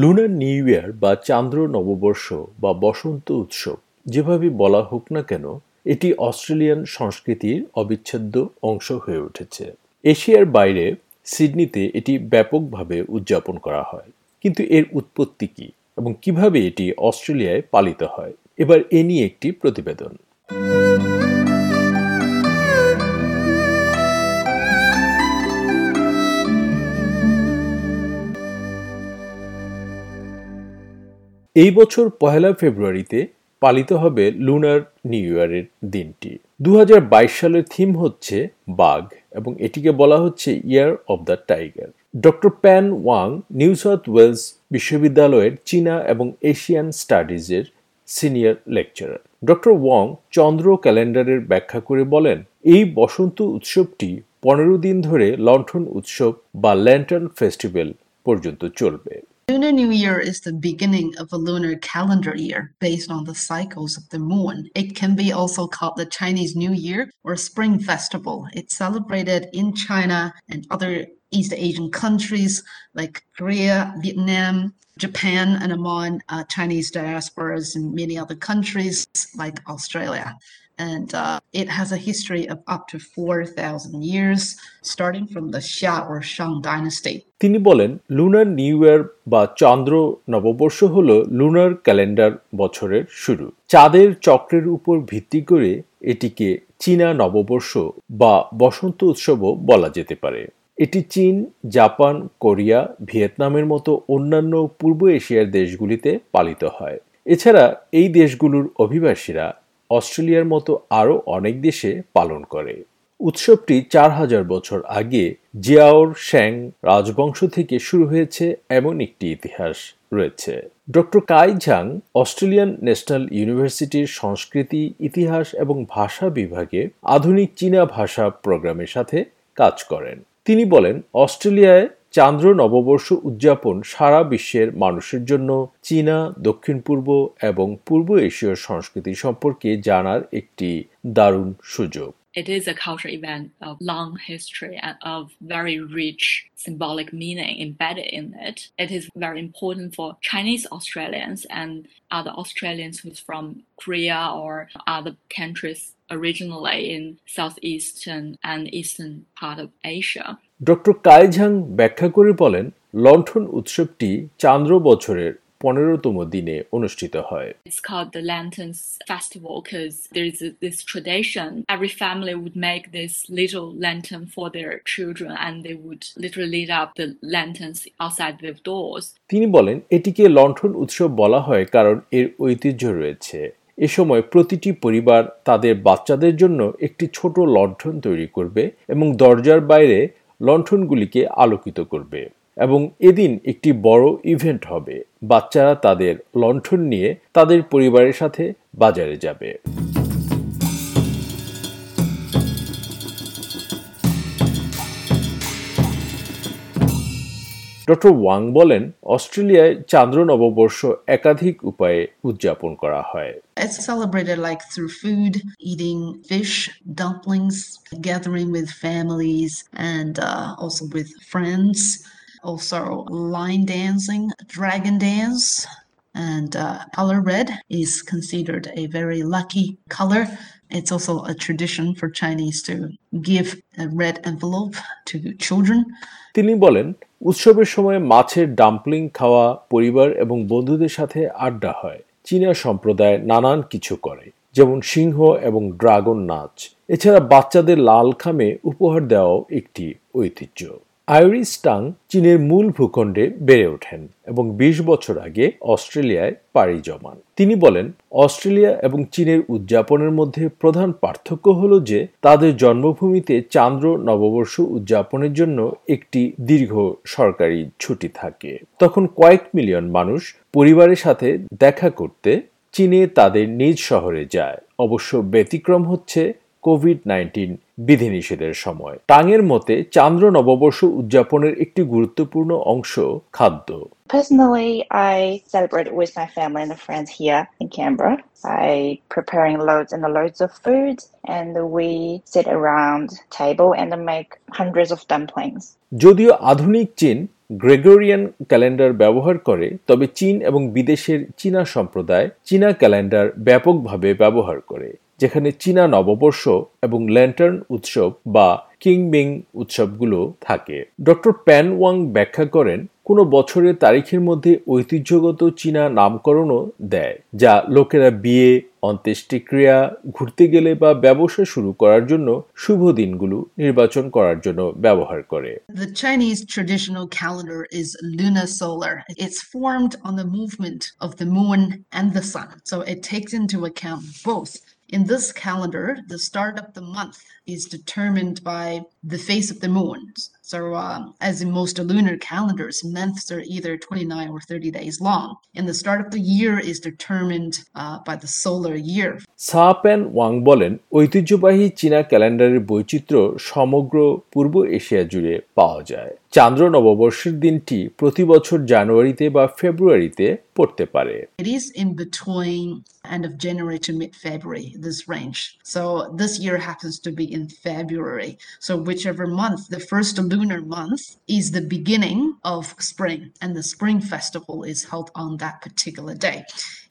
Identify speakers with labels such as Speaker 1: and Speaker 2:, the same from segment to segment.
Speaker 1: Lunar new year বা চান্দ্র নববর্ষ বা বসন্ত উৎসব, যেভাবে বলা হোক না কেন, এটি অস্ট্রেলিয়ান সংস্কৃতির অবিচ্ছেদ্য অংশ হয়ে উঠেছে। এশিয়ার বাইরে সিডনিতে এটি ব্যাপকভাবে উদযাপন করা হয়। কিন্তু এর উৎপত্তি কী এবং কীভাবে এটি অস্ট্রেলিয়ায় পালিত হয়, এবার এ নিয়ে একটি প্রতিবেদন। এই বছর পহেলা ফেব্রুয়ারিতে পালিত হবে লুনার নিউ ইয়ারের দিনটি। দু হাজার বাইশ সালের থিম হচ্ছে বাঘ এবং এটিকে বলা হচ্ছে year of the tiger doctor Pan Wang New South Wales বিশ্ববিদ্যালয়ের চীনা এবং এশিয়ান স্টাডিজের সিনিয়র লেকচারার। ডক্টর ওয়াং চন্দ্র ক্যালেন্ডারের ব্যাখ্যা করে বলেন, এই বসন্ত উৎসবটি পনেরো দিন ধরে লণ্ঠন উৎসব বা ল্যান্টার্ন ফেস্টিভ্যাল পর্যন্ত চলবে।
Speaker 2: Lunar New Year is the beginning of a lunar calendar year based on the cycles of the moon. It can be also called the Chinese New Year or Spring Festival. It's celebrated in China and other East Asian countries like Korea, Vietnam, Japan, and among uh, Chinese diasporas in many other countries like Australia. And uh, it has a history of up to 4,000 years, starting from the Xia or Shang dynasty.
Speaker 1: তিনি বলেন lunar new year বা চন্দ্র নববর্ষ হল lunar calendar বছরের শুরু। চাঁদের চক্রের উপর ভিত্তি করে এটিকে চীনা নববর্ষ বা বসন্ত উৎসবও বলা যেতে পারে। এটি চীন জাপান কোরিয়া ভিয়েতনামের মতো অন্যান্য পূর্ব এশিয়ার দেশগুলিতে পালিত হয়। এছাড়া এই দেশগুলোর অভিবাসীরা অস্ট্রেলিয়ার মতো আরও অনেক দেশে পালন করে। উৎসবটি চার হাজার বছর আগে জিয়াওর শ্যাং রাজবংশ থেকে শুরু হয়েছে এমন একটি ইতিহাস রয়েছে। Doctor Kai Zhang Australian National ইউনিভার্সিটির সংস্কৃতি, ইতিহাস এবং ভাষা বিভাগে আধুনিক চীনা ভাষা প্রোগ্রামের সাথে কাজ করেন। তিনি বলেন, অস্ট্রেলিয়ায় চান্দ্র নববর্ষ উদযাপন সারা বিশ্বের মানুষের জন্য চীনা দক্ষিণ পূর্ব এবং পূর্ব এশীয় সংস্কৃতি সম্পর্কে জানার একটি দারুণ সুযোগ
Speaker 3: It is a cultural event of long history and of very rich symbolic meaning embedded in it. It is very important for Chinese Australians and other Australians who's from Korea or other countries originally in southeastern and eastern part of Asia.
Speaker 1: Doctor কাইঝাং ব্যাখ্যা করে বলেন লণ্ঠন উৎসবটি চান্দ্র বছরের পনেরোতম দিনে অনুষ্ঠিত হয়
Speaker 3: It's called the Lanterns Festival because there is this tradition. Every family would make this little lantern for their children and they would literally light up the lanterns outside their doors.
Speaker 1: তিনি বলেন এটিকে লণ্ঠন উৎসব বলা হয় কারণ এর ঐতিহ্য রয়েছে এ সময় প্রতিটি পরিবার তাদের বাচ্চাদের জন্য একটি ছোট লণ্ঠন তৈরি করবে এবং দরজার বাইরে লণ্ঠনগুলিকে আলোকিত করবে এবং এদিন একটি বড় ইভেন্ট হবে। বাচ্চারা তাদের লণ্ঠন নিয়ে তাদের পরিবারের সাথে বাজারে যাবে। ডক্টর ওয়াং বলেন অস্ট্রেলিয়ায় চান্দ্র নববর্ষ একাধিক উপায়ে উদযাপন করা হয়
Speaker 2: It's celebrated like through food, eating fish, dumplings, gathering with families, and uh, also with friends. Also, line dancing, dragon dance, and uh, color red is considered a very lucky color. It's also a tradition for Chinese to give a red envelope to children.
Speaker 1: তিনি বলেন উৎসবের সময় মাছের dumpling খাওয়া, পরিবার এবং বন্ধুদের সাথে আড্ডা হয়। চীনা সম্প্রদায় নানান কিছু করে, যেমন সিংহ এবং ড্রাগন নাচ। এছাড়া বাচ্চাদের লাল খামে উপহার দেওয়াও একটি ঐতিহ্য। আইরিস টাং চীনের মূল ভূখণ্ডে বেড়ে ওঠেন এবং ২০ বছর আগে অস্ট্রেলিয়ায় পাড়ি জমান। তিনি বলেন, অস্ট্রেলিয়া এবং চীনের উদযাপনের মধ্যে প্রধান পার্থক্য হল যে, তাদের জন্মভূমিতে চান্দ্র নববর্ষ উদযাপনের জন্য একটি দীর্ঘ সরকারি ছুটি থাকে। তখন কয়েক মিলিয়ন মানুষ পরিবারের সাথে দেখা করতে চীনে তাদের নিজ শহরে যায়। অবশ্য ব্যতিক্রম হচ্ছে কোভিড নাইন্টিন বিধিনিষেধের সময় টাঙের মতে চান্দ্র নববর্ষ উদযাপনের একটি গুরুত্বপূর্ণ অংশ খাদ্য
Speaker 4: Personally, I celebrate with my family and friends here in Canberra by preparing loads and loads of food, and we sit around table and make hundreds of dumplings.
Speaker 1: যদিও আধুনিক চীন গ্রেগরিয়ান ক্যালেন্ডার ব্যবহার করে তবে চীন এবং বিদেশের চীনা সম্প্রদায় চীনা ক্যালেন্ডার ব্যাপকভাবে ব্যবহার করে যেখানে চীনা নববর্ষ এবং ল্যান্টার্ন উৎসব বা কিংবিং উৎসবগুলো থাকে ডক্টর প্যান ওয়াং ব্যাখ্যা করেন, কোনো বছরের তারিখের মধ্যে ঐতিহ্যগত চীনা নামকরণও দেয়, যা লোকেরা বিয়ে, অন্ত্যেষ্টিক্রিয়া, ঘুরতে গেলে বা ব্যবসা শুরু করার জন্য শুভ দিনগুলো নির্বাচন করার জন্য ব্যবহার করে
Speaker 2: The Chinese traditional calendar is lunar solar. It's formed on the movement of the moon and the sun. So it takes into account both In this calendar, the start of the month is determined by the phase of the moon. So, uh, as in most lunar calendars, months are either 29 or 30 days long. And the start of the year is determined uh, by the solar year.
Speaker 1: সাপেন Wang বলেন ঐতিহ্যবাহী চীনা ক্যালেন্ডারের বৈচিত্র্য সমগ্র পূর্ব Asia জুড়ে পাওয়া যায় চান্দ্র নববর্ষের দিনটি প্রতি বছর জানুয়ারিতে বা ফেব্রুয়ারিতে পড়তে পারে
Speaker 2: It is in between end of January to mid February, this range. So this year happens to be in February. So whichever month, the first lunar month is the beginning of spring, and the spring festival is held on that particular day.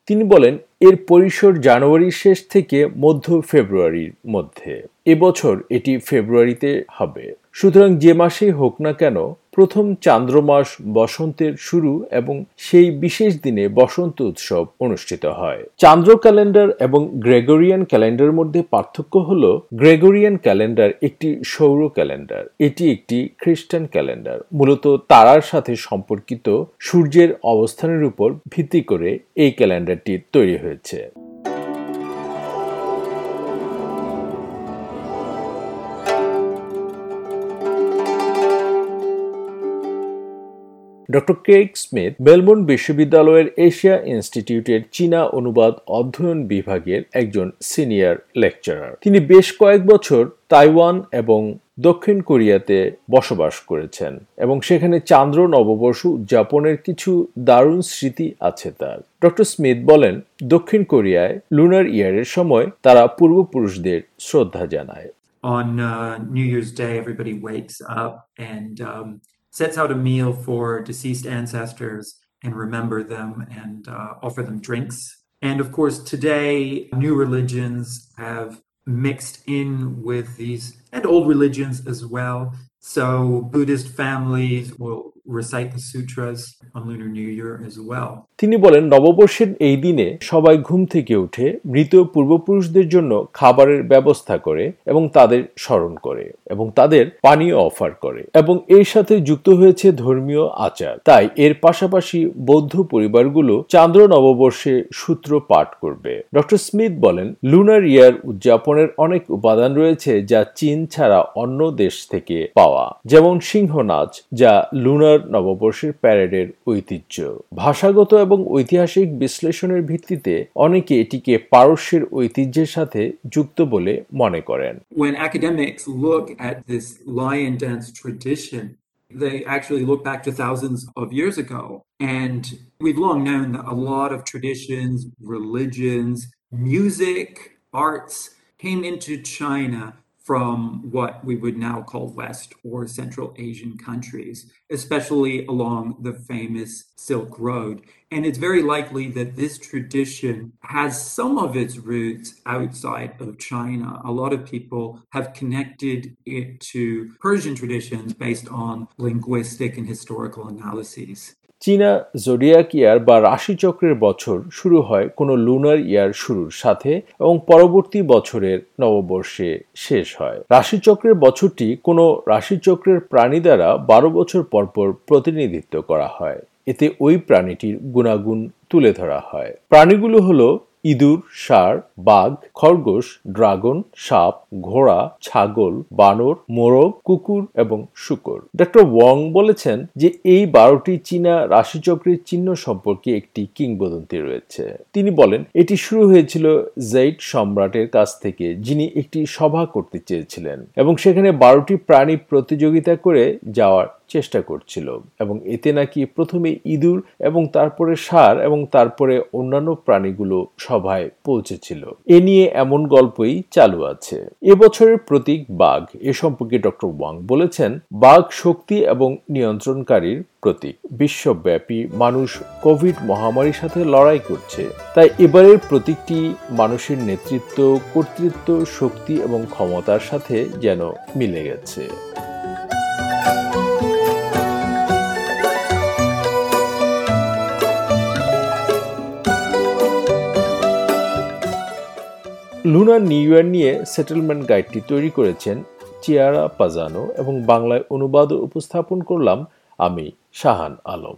Speaker 1: তিনি বলেন এর পরিসর জানুয়ারির শেষ থেকে মধ্য ফেব্রুয়ারির মধ্যে এবছর এটি ফেব্রুয়ারিতে হবে সুতরাং যে মাসেই হোক না কেন প্রথম চান্দ্রমাস বসন্তের শুরু এবং সেই বিশেষ দিনে বসন্ত উৎসব অনুষ্ঠিত হয়। চান্দ্র ক্যালেন্ডার এবং গ্রেগরিয়ান ক্যালেন্ডারের মধ্যে পার্থক্য হল, গ্রেগরিয়ান ক্যালেন্ডার একটি সৌর ক্যালেন্ডার, এটি একটি খ্রিস্টান ক্যালেন্ডার। মূলত তারার সাথে সম্পর্কিত সূর্যের অবস্থানের উপর ভিত্তি করে এই ক্যালেন্ডারটি তৈরি হয়েছে। ডক্টর কেক স্মিথ মেলবোর্ন বিশ্ববিদ্যালয়ের এশিয়া ইনস্টিটিউটের চীনা অনুবাদ অধ্যয়ন বিভাগের একজন সিনিয়র লেকচারার। তিনি বেশ কয়েক বছর তাইওয়ান এবং দক্ষিণ কোরিয়াতে বসবাস করেছেন এবং সেখানে চান্দ্র নববর্ষ উদযাপনের কিছু দারুণ স্মৃতি আছে তার। ডক্টর স্মিথ বলেন দক্ষিণ কোরিয়ায় লুনার ইয়ারের সময় তারা পূর্বপুরুষদের শ্রদ্ধা জানায়।
Speaker 5: On uh, New Year's Day, everybody wakes up and um, sets out a meal for deceased ancestors and remember them and uh, offer them drinks. And of course, today, new religions have mixed in with these and old religions as well. So Buddhist families will
Speaker 1: তিনি বলেন, নববর্ষের এই দিনে সবাই ঘুম থেকে উঠে মৃত পূর্বপুরুষদের জন্য খাবারের ব্যবস্থা করে এবং তাদের স্মরণ করে এবং তাদের পানীয় অফার করে এবং এর সাথে যুক্ত হয়েছে ধর্মীয় আচার। তাই এর পাশাপাশি বৌদ্ধ পরিবারগুলো চান্দ্র নববর্ষে সূত্র পাঠ করবে। ডক্টর স্মিথ বলেন লুনার ইয়ার উদযাপনের অনেক উপাদান রয়েছে যা চীন ছাড়া অন্য দেশ থেকে পাওয়া। যেমন সিংহ নাচ যা লুনার নববর্ষের প্যারেডের ঐতিহ্য ভাষাগত এবং ঐতিহাসিক বিশ্লেষণের ভিত্তিতে অনেকে এটিকে পারস্যের ঐতিহ্যের সাথে যুক্ত বলে মনে করেন
Speaker 5: When academics look at this lion dance tradition, they actually look back to thousands of years ago. And we've long known that a lot of traditions, religions, music, arts came into China from what we would now call West or Central Asian countries, especially along the famous Silk Road. And it's very likely that this tradition has some of its roots outside of China. A lot of people have connected it to Persian traditions based on linguistic and historical analyses.
Speaker 1: চীনা zodiac year বা রাশিচক্রের বছর শুরু হয় কোনো lunar ইয়ার শুরুর সাথে এবং পরবর্তী বছরের নববর্ষে শেষ হয়। রাশিচক্রের বছরটি কোনো রাশিচক্রের প্রাণী দ্বারা বারো বছর পরপর প্রতিনিধিত্ব করা হয়। এতে ওই প্রাণীটির গুণাগুণ তুলে ধরা হয়। প্রাণীগুলো হলো ইঁদুর, ষাঁড়, বাঘ, খরগোশ, ড্রাগন, সাপ, ঘোড়া, ছাগল, বানর, মোরগ, কুকুর এবং শুকর। ডক্টর ওয়াং বলেছেন যে এই বারোটি চীনা রাশিচক্রের চিহ্ন সম্পর্কে একটি কিংবদন্তি রয়েছে। তিনি বলেন, এটি শুরু হয়েছিল জেইট সম্রাটের কাছ থেকে, যিনি একটি সভা করতে চেয়েছিলেন এবং সেখানে বারোটি প্রাণী প্রতিযোগিতা করে যাওয়ার চেষ্টা করছিল এবং এতে নাকি প্রথমে ইঁদুর এবং তারপরে সার এবং তারপরে অন্যান্য প্রাণীগুলো সভায় পৌঁছেছিল। এ নিয়ে এমন গল্পই চালু আছে। এবছরের প্রতীক বাঘ, এ সম্পর্কে ডক্টর ওয়াং বলেছেন, বাঘ শক্তি এবং নিয়ন্ত্রণকারীর প্রতীক। বিশ্বব্যাপী মানুষ কোভিড মহামারীর সাথে লড়াই করছে। তাই এবারের প্রতীকটি মানুষের নেতৃত্ব, কর্তৃত্ব, শক্তি এবং ক্ষমতার সাথে যেন মিলে গেছে। লুনার নিউ ইয়ার নিয়ে সেটেলমেন্ট গাইডটি তৈরি করেছেন চিয়ারা পাজানো এবং বাংলায় অনুবাদ উপস্থাপন করলাম আমি, শাহান আলম।